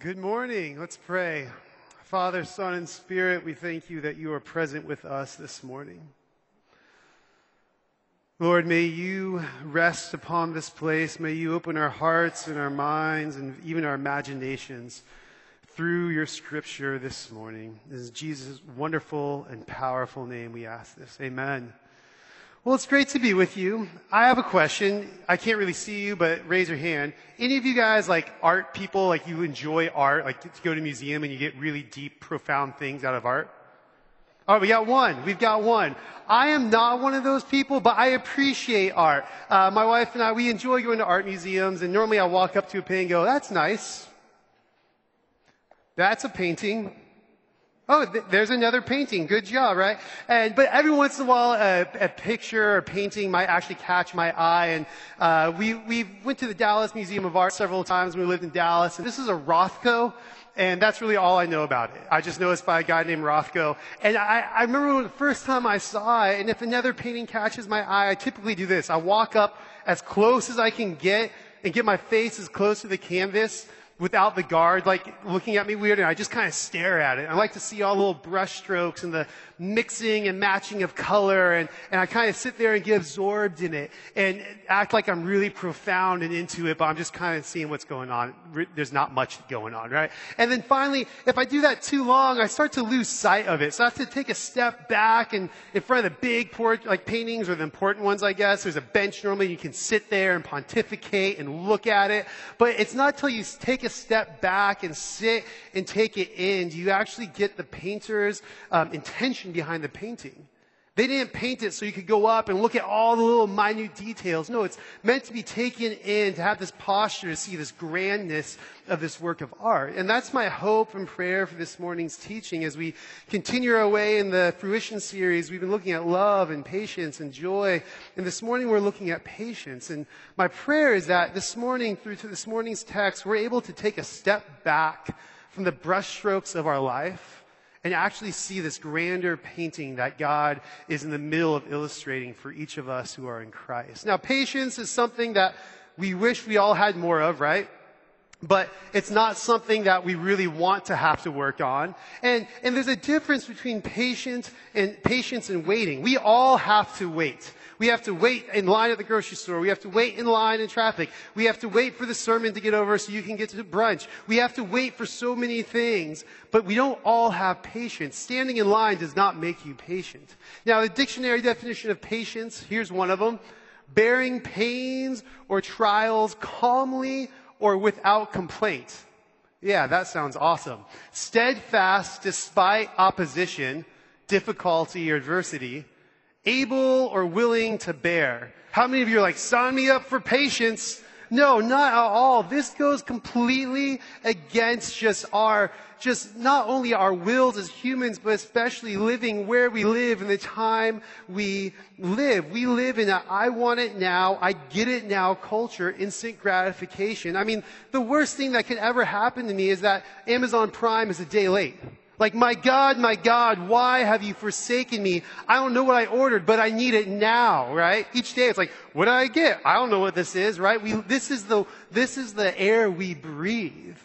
Good morning. Let's pray. Father, Son, and Spirit, we thank you that you are present with us this morning. Lord, may you rest upon this place. May you open our hearts and our minds and even our imaginations through your scripture this morning. Is Jesus' wonderful and powerful name we ask this. Amen. Well, it's great to be with you. I have a question. I can't really see you, but raise your hand. Any of you guys like art people, like you enjoy art, like to go to a museum and you get really deep, profound things out of art? All right, we got one. We've got one. I am not one of those people, but I appreciate art. Uh, my wife and I, we enjoy going to art museums, and normally I walk up to a painting and go, that's nice. That's a painting. Oh, th- there's another painting. Good job, right? And, but every once in a while, a, a picture or painting might actually catch my eye. And uh, we we went to the Dallas Museum of Art several times when we lived in Dallas. And this is a Rothko. And that's really all I know about it. I just know it's by a guy named Rothko. And I, I remember the first time I saw it, and if another painting catches my eye, I typically do this. I walk up as close as I can get and get my face as close to the canvas without the guard like looking at me weird and I just kind of stare at it. I like to see all the little brush strokes and the mixing and matching of color and, and I kind of sit there and get absorbed in it and act like I'm really profound and into it, but I'm just kind of seeing what's going on. There's not much going on, right? And then finally, if I do that too long, I start to lose sight of it. So I have to take a step back and in front of the big port, like paintings or the important ones, I guess. There's a bench normally you can sit there and pontificate and look at it. But it's not until you take a step back and sit and take it in, do you actually get the painter's um, intention behind the painting. They didn't paint it so you could go up and look at all the little minute details. No, it's meant to be taken in, to have this posture, to see this grandness of this work of art. And that's my hope and prayer for this morning's teaching as we continue our way in the fruition series. We've been looking at love and patience and joy. And this morning we're looking at patience. And my prayer is that this morning, through to this morning's text, we're able to take a step back from the brushstrokes of our life and actually see this grander painting that God is in the middle of illustrating for each of us who are in Christ. Now, patience is something that we wish we all had more of, right? But it's not something that we really want to have to work on. And, and there's a difference between patience and patience and waiting. We all have to wait. We have to wait in line at the grocery store. We have to wait in line in traffic. We have to wait for the sermon to get over so you can get to brunch. We have to wait for so many things, but we don't all have patience. Standing in line does not make you patient. Now, the dictionary definition of patience, here's one of them. Bearing pains or trials calmly or without complaint. Yeah, that sounds awesome. Steadfast despite opposition, difficulty, or adversity able or willing to bear. How many of you are like, sign me up for patience? No, not at all. This goes completely against just our, just not only our wills as humans, but especially living where we live and the time we live. We live in a I want it now, I get it now culture, instant gratification. I mean, the worst thing that could ever happen to me is that Amazon Prime is a day late. Like, my God, my God, why have you forsaken me? I don't know what I ordered, but I need it now, right? Each day it's like, what did I get? I don't know what this is, right? We, this is the, this is the air we breathe.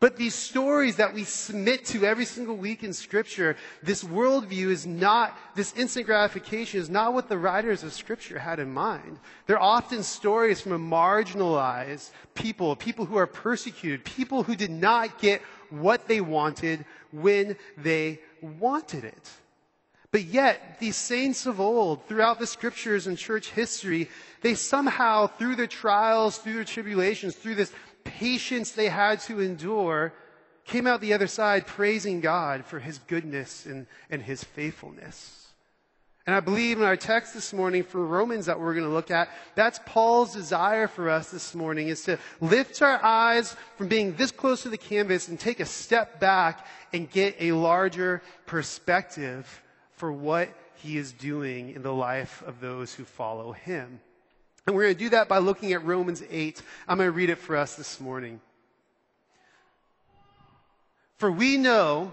But these stories that we submit to every single week in scripture, this worldview is not, this instant gratification is not what the writers of scripture had in mind. They're often stories from a marginalized people, people who are persecuted, people who did not get what they wanted when they wanted it. But yet, these saints of old, throughout the scriptures and church history, they somehow, through their trials, through their tribulations, through this patience they had to endure, came out the other side praising God for his goodness and, and his faithfulness. And I believe in our text this morning for Romans that we're going to look at, that's Paul's desire for us this morning is to lift our eyes from being this close to the canvas and take a step back and get a larger perspective for what he is doing in the life of those who follow him. And we're going to do that by looking at Romans 8. I'm going to read it for us this morning. For we know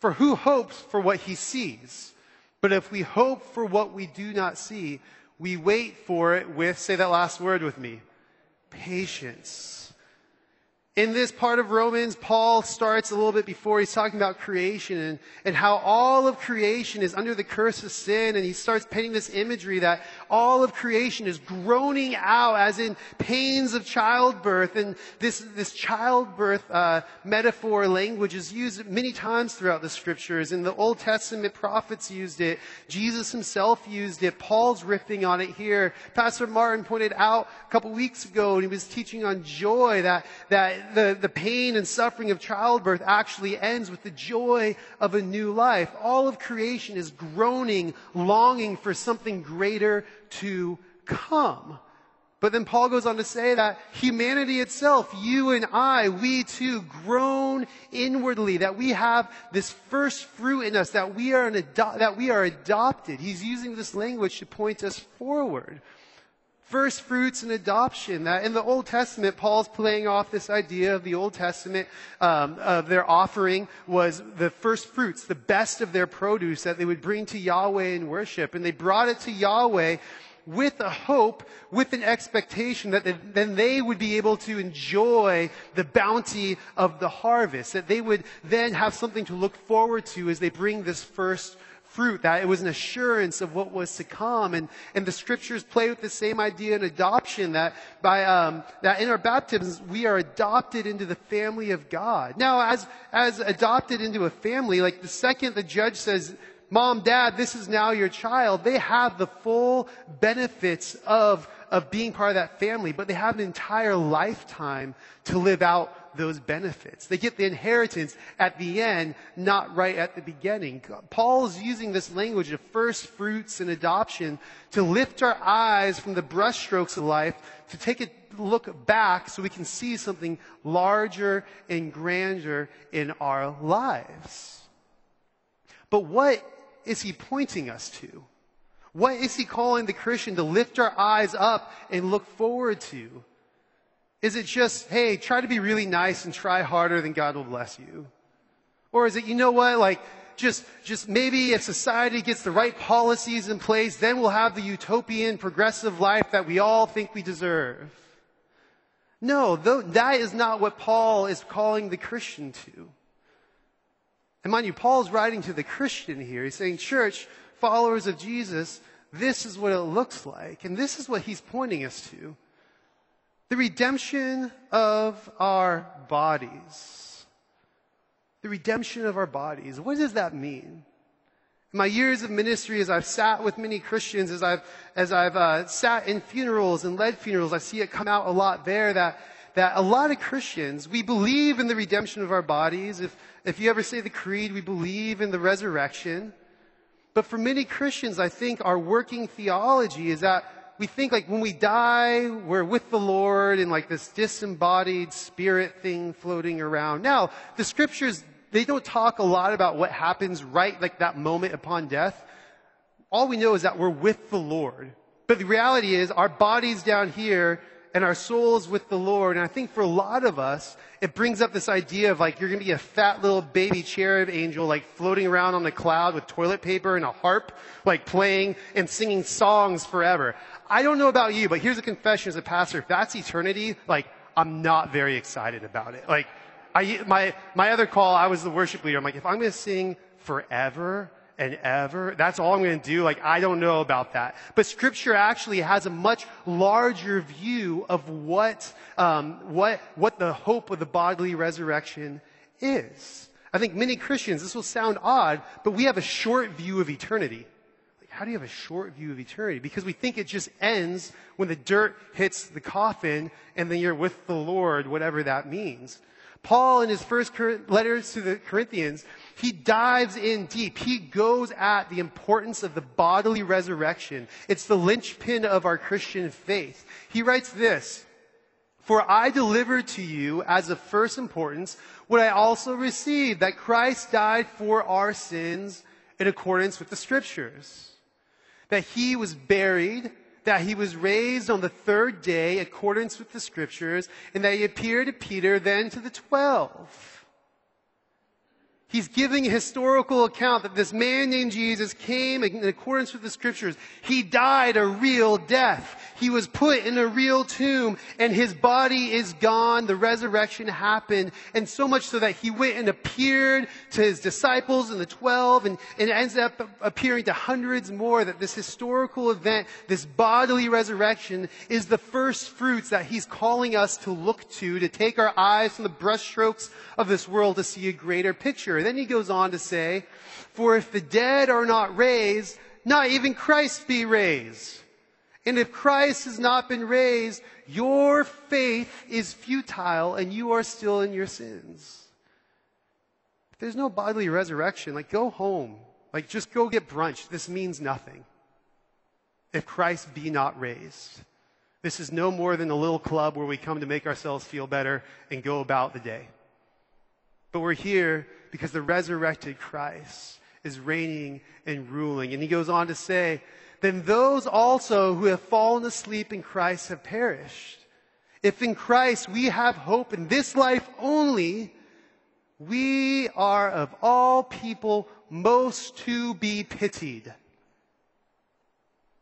For who hopes for what he sees? But if we hope for what we do not see, we wait for it with, say that last word with me, patience. In this part of Romans, Paul starts a little bit before he's talking about creation and, and how all of creation is under the curse of sin. And he starts painting this imagery that all of creation is groaning out as in pains of childbirth. And this, this childbirth uh, metaphor language is used many times throughout the scriptures. In the Old Testament, prophets used it. Jesus himself used it. Paul's riffing on it here. Pastor Martin pointed out a couple weeks ago when he was teaching on joy that, that the, the pain and suffering of childbirth actually ends with the joy of a new life. All of creation is groaning, longing for something greater to come. But then Paul goes on to say that humanity itself, you and I, we too groan inwardly, that we have this first fruit in us, that we are, ado- that we are adopted. He's using this language to point us forward first fruits and adoption. That in the Old Testament, Paul's playing off this idea of the Old Testament um, of their offering was the first fruits, the best of their produce that they would bring to Yahweh in worship, and they brought it to Yahweh with a hope, with an expectation that then they would be able to enjoy the bounty of the harvest, that they would then have something to look forward to as they bring this first fruit, that it was an assurance of what was to come. And, and the scriptures play with the same idea in adoption that by, um, that in our baptisms, we are adopted into the family of God. Now, as, as adopted into a family, like the second the judge says, mom, dad, this is now your child, they have the full benefits of, of being part of that family, but they have an entire lifetime to live out those benefits. They get the inheritance at the end, not right at the beginning. Paul is using this language of first fruits and adoption to lift our eyes from the brushstrokes of life to take a look back so we can see something larger and grander in our lives. But what is he pointing us to? What is he calling the Christian to lift our eyes up and look forward to? Is it just, hey, try to be really nice and try harder, then God will bless you? Or is it, you know what, like, just, just maybe if society gets the right policies in place, then we'll have the utopian progressive life that we all think we deserve. No, that is not what Paul is calling the Christian to. And mind you, Paul's writing to the Christian here. He's saying, church, followers of Jesus, this is what it looks like. And this is what he's pointing us to the redemption of our bodies. The redemption of our bodies. What does that mean? In my years of ministry, as I've sat with many Christians, as I've, as I've uh, sat in funerals and led funerals, I see it come out a lot there that, that a lot of Christians, we believe in the redemption of our bodies. If, if you ever say the creed, we believe in the resurrection. But for many Christians, I think our working theology is that we think like when we die, we're with the Lord and like this disembodied spirit thing floating around. Now, the scriptures, they don't talk a lot about what happens right like that moment upon death. All we know is that we're with the Lord. But the reality is our bodies down here and our souls with the Lord. And I think for a lot of us, it brings up this idea of like you're going to be a fat little baby cherub angel like floating around on the cloud with toilet paper and a harp, like playing and singing songs forever. I don't know about you, but here's a confession as a pastor. If that's eternity, like, I'm not very excited about it. Like, I, my, my other call, I was the worship leader. I'm like, if I'm going to sing forever and ever, that's all I'm going to do. Like, I don't know about that. But scripture actually has a much larger view of what, um, what, what the hope of the bodily resurrection is. I think many Christians, this will sound odd, but we have a short view of eternity how do you have a short view of eternity? Because we think it just ends when the dirt hits the coffin and then you're with the Lord, whatever that means. Paul, in his first letters to the Corinthians, he dives in deep. He goes at the importance of the bodily resurrection. It's the linchpin of our Christian faith. He writes this For I delivered to you as of first importance what I also received, that Christ died for our sins in accordance with the scriptures. That he was buried, that he was raised on the third day accordance with the scriptures, and that he appeared to Peter, then to the twelve. He's giving a historical account that this man named Jesus came in accordance with the scriptures. He died a real death. He was put in a real tomb and his body is gone. The resurrection happened. And so much so that he went and appeared to his disciples and the twelve and, and ends up appearing to hundreds more that this historical event, this bodily resurrection is the first fruits that he's calling us to look to, to take our eyes from the brushstrokes of this world to see a greater picture. Then he goes on to say, For if the dead are not raised, not even Christ be raised. And if Christ has not been raised, your faith is futile and you are still in your sins. If there's no bodily resurrection, like go home. Like just go get brunch. This means nothing. If Christ be not raised. This is no more than a little club where we come to make ourselves feel better and go about the day. But we're here because the resurrected Christ is reigning and ruling. And he goes on to say, then those also who have fallen asleep in Christ have perished. If in Christ we have hope in this life only, we are of all people most to be pitied.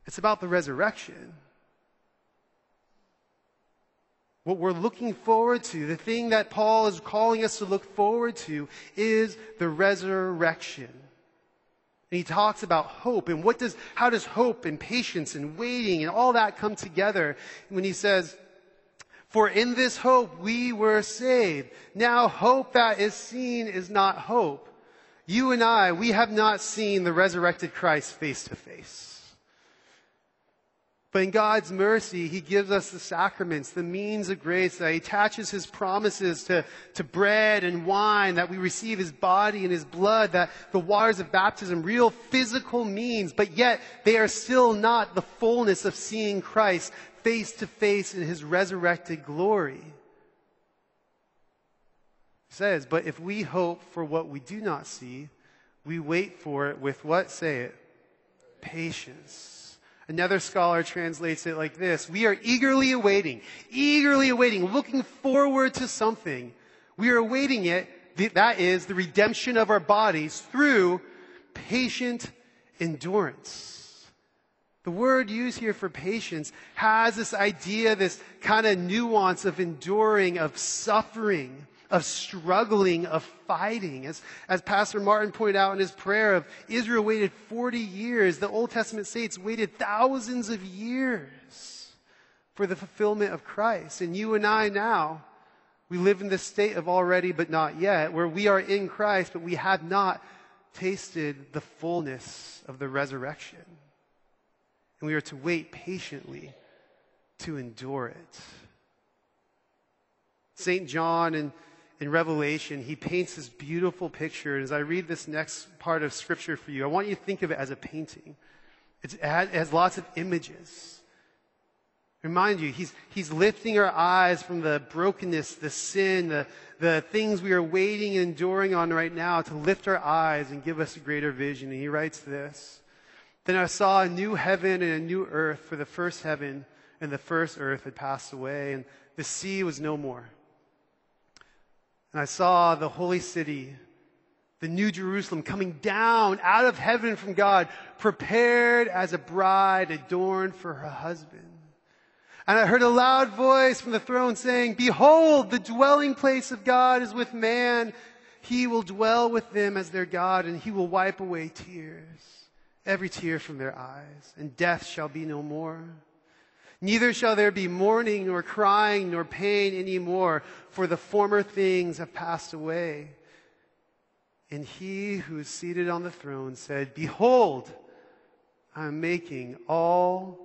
It's about the resurrection. What we're looking forward to, the thing that Paul is calling us to look forward to, is the resurrection. And he talks about hope and what does, how does hope and patience and waiting and all that come together when he says, for in this hope we were saved. Now hope that is seen is not hope. You and I, we have not seen the resurrected Christ face to face. But in God's mercy, He gives us the sacraments, the means of grace, that He attaches His promises to, to bread and wine, that we receive His body and His blood, that the waters of baptism, real physical means, but yet they are still not the fullness of seeing Christ face to face in His resurrected glory. It says, but if we hope for what we do not see, we wait for it with what? Say it. Patience. Another scholar translates it like this. We are eagerly awaiting, eagerly awaiting, looking forward to something. We are awaiting it. That is the redemption of our bodies through patient endurance. The word used here for patience has this idea, this kind of nuance of enduring, of suffering of struggling, of fighting. As, as Pastor Martin pointed out in his prayer of Israel waited 40 years. The Old Testament saints waited thousands of years for the fulfillment of Christ. And you and I now, we live in this state of already but not yet, where we are in Christ, but we have not tasted the fullness of the resurrection. And we are to wait patiently to endure it. St. John and in Revelation, he paints this beautiful picture. And as I read this next part of scripture for you, I want you to think of it as a painting. It's, it has lots of images. Remind you, he's, he's lifting our eyes from the brokenness, the sin, the, the things we are waiting and enduring on right now to lift our eyes and give us a greater vision. And he writes this. Then I saw a new heaven and a new earth, for the first heaven and the first earth had passed away, and the sea was no more. And I saw the holy city, the new Jerusalem, coming down out of heaven from God, prepared as a bride adorned for her husband. And I heard a loud voice from the throne saying, Behold, the dwelling place of God is with man. He will dwell with them as their God, and he will wipe away tears, every tear from their eyes, and death shall be no more. Neither shall there be mourning, nor crying, nor pain any more, for the former things have passed away. And he who is seated on the throne said, Behold, I am making all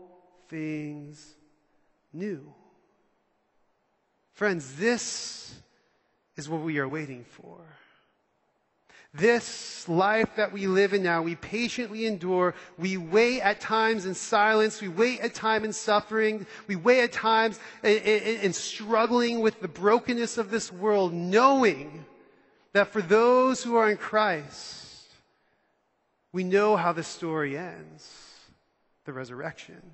things new. Friends, this is what we are waiting for. This life that we live in now, we patiently endure. We wait at times in silence. We wait at times in suffering. We wait at times in, in, in struggling with the brokenness of this world, knowing that for those who are in Christ, we know how the story ends the resurrection,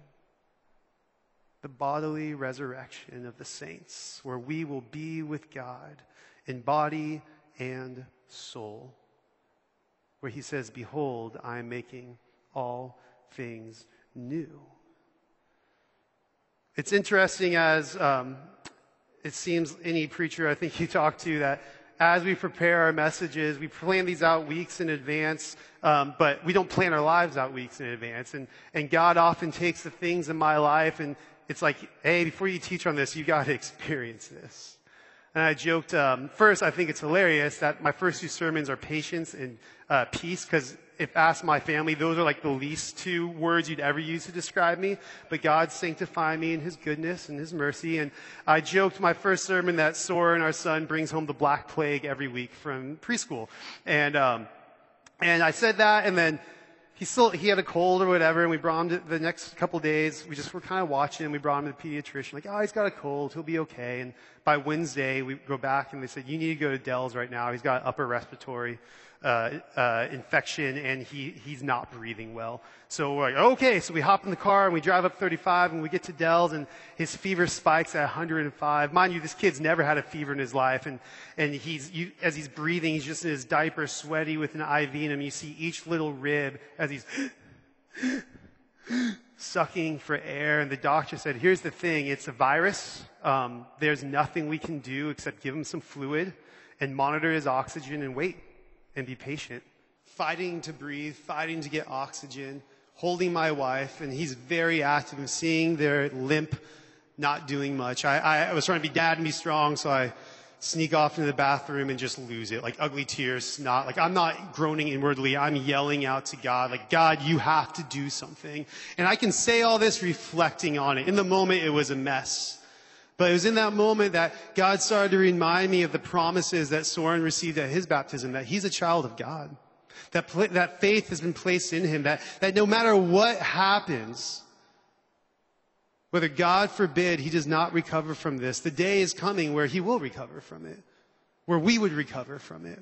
the bodily resurrection of the saints, where we will be with God in body and soul where he says, Behold, I am making all things new. It's interesting as um, it seems any preacher I think you talk to that as we prepare our messages, we plan these out weeks in advance, um, but we don't plan our lives out weeks in advance. And, and God often takes the things in my life and it's like, hey, before you teach on this, you got to experience this. And I joked, um, first, I think it's hilarious that my first two sermons are patience and uh, peace, because if asked my family, those are like the least two words you'd ever use to describe me. But God sanctified me in His goodness and His mercy. And I joked my first sermon that Soren, our son, brings home the black plague every week from preschool. And, um, and I said that, and then he still he had a cold or whatever, and we brought him to the next couple days. We just were kind of watching him. We brought him to the pediatrician, like, oh, he's got a cold, he'll be okay. And by Wednesday, we go back and they said, you need to go to Dell's right now. He's got upper respiratory infection and he, he's not breathing well. So we're like, okay. So we hop in the car and we drive up 35 and we get to Dell's and his fever spikes at 105. Mind you, this kid's never had a fever in his life. And, and he's, you, as he's breathing, he's just in his diaper, sweaty with an IV in him. You see each little rib as he's sucking for air. And the doctor said, here's the thing. It's a virus. Um, there's nothing we can do except give him some fluid and monitor his oxygen and wait and be patient, fighting to breathe, fighting to get oxygen, holding my wife, and he's very active in seeing their limp, not doing much. I, I, was trying to be dad and be strong, so I sneak off into the bathroom and just lose it, like ugly tears, snot. Like I'm not groaning inwardly, I'm yelling out to God, like, God, you have to do something. And I can say all this reflecting on it. In the moment, it was a mess. But it was in that moment that God started to remind me of the promises that Soren received at his baptism, that he's a child of God. That, that faith has been placed in him, that, that no matter what happens, whether God forbid he does not recover from this, the day is coming where he will recover from it, where we would recover from it.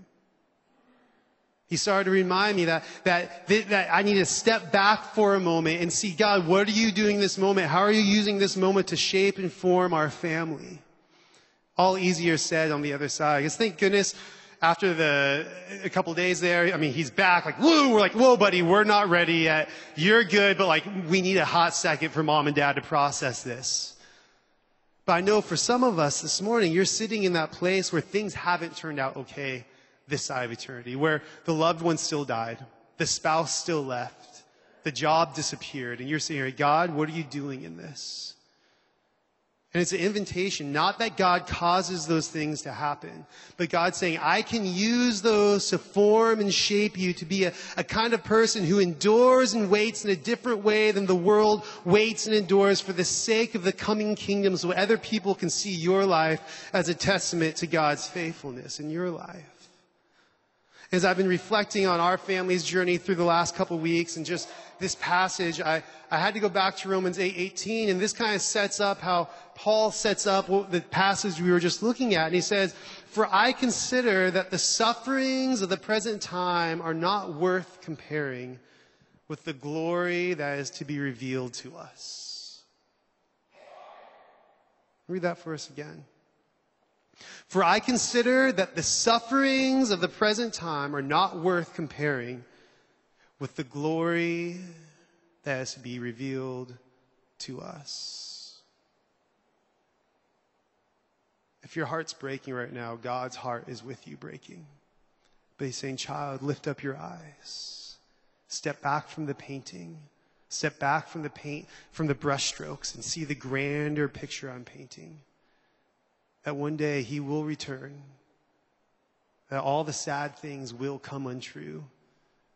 He started to remind me that, that, that I need to step back for a moment and see, God, what are you doing this moment? How are you using this moment to shape and form our family? All easier said on the other side. Because thank goodness, after the, a couple days there, I mean, he's back, like, woo, we're like, whoa, buddy, we're not ready yet. You're good, but like, we need a hot second for mom and dad to process this. But I know for some of us this morning, you're sitting in that place where things haven't turned out okay this side of eternity, where the loved one still died, the spouse still left, the job disappeared, and you're saying, God, what are you doing in this? And it's an invitation, not that God causes those things to happen, but God saying, I can use those to form and shape you to be a, a, kind of person who endures and waits in a different way than the world waits and endures for the sake of the coming kingdom so other people can see your life as a testament to God's faithfulness in your life as I've been reflecting on our family's journey through the last couple weeks and just this passage, I, I had to go back to Romans 8, and this kind of sets up how Paul sets up the passage we were just looking at. And he says, For I consider that the sufferings of the present time are not worth comparing with the glory that is to be revealed to us. Read that for us again. For I consider that the sufferings of the present time are not worth comparing with the glory that is to be revealed to us. If your heart's breaking right now, God's heart is with you breaking. But he's saying, child, lift up your eyes. Step back from the painting. Step back from the paint, from the brushstrokes and see the grander picture I'm painting that one day he will return, that all the sad things will come untrue,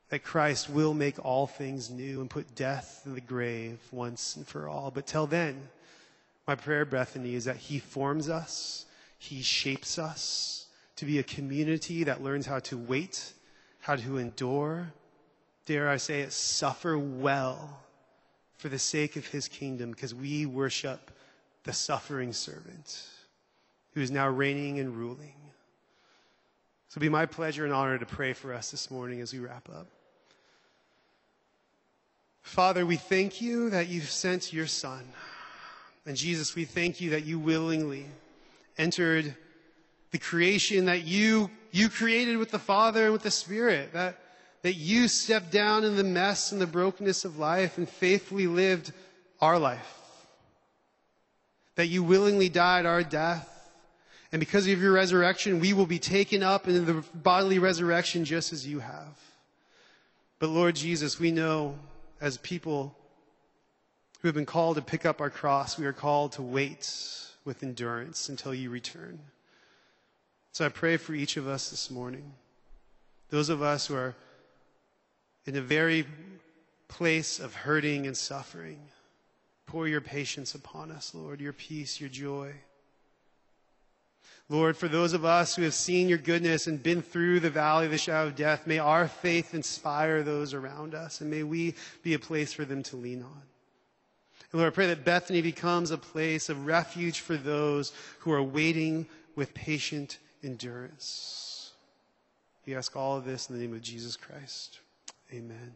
that Christ will make all things new and put death in the grave once and for all. But till then, my prayer, Bethany, is that he forms us, he shapes us to be a community that learns how to wait, how to endure, dare I say it, suffer well for the sake of his kingdom, because we worship the suffering servant who is now reigning and ruling. So be my pleasure and honor to pray for us this morning as we wrap up. Father, we thank you that you've sent your Son. And Jesus, we thank you that you willingly entered the creation that you, you created with the Father and with the Spirit, that, that you stepped down in the mess and the brokenness of life and faithfully lived our life. That you willingly died our death. And because of your resurrection, we will be taken up in the bodily resurrection just as you have. But Lord Jesus, we know as people who have been called to pick up our cross, we are called to wait with endurance until you return. So I pray for each of us this morning. Those of us who are in a very place of hurting and suffering, pour your patience upon us, Lord, your peace, your joy. Lord, for those of us who have seen your goodness and been through the valley of the shadow of death, may our faith inspire those around us, and may we be a place for them to lean on. And Lord, I pray that Bethany becomes a place of refuge for those who are waiting with patient endurance. We ask all of this in the name of Jesus Christ. Amen.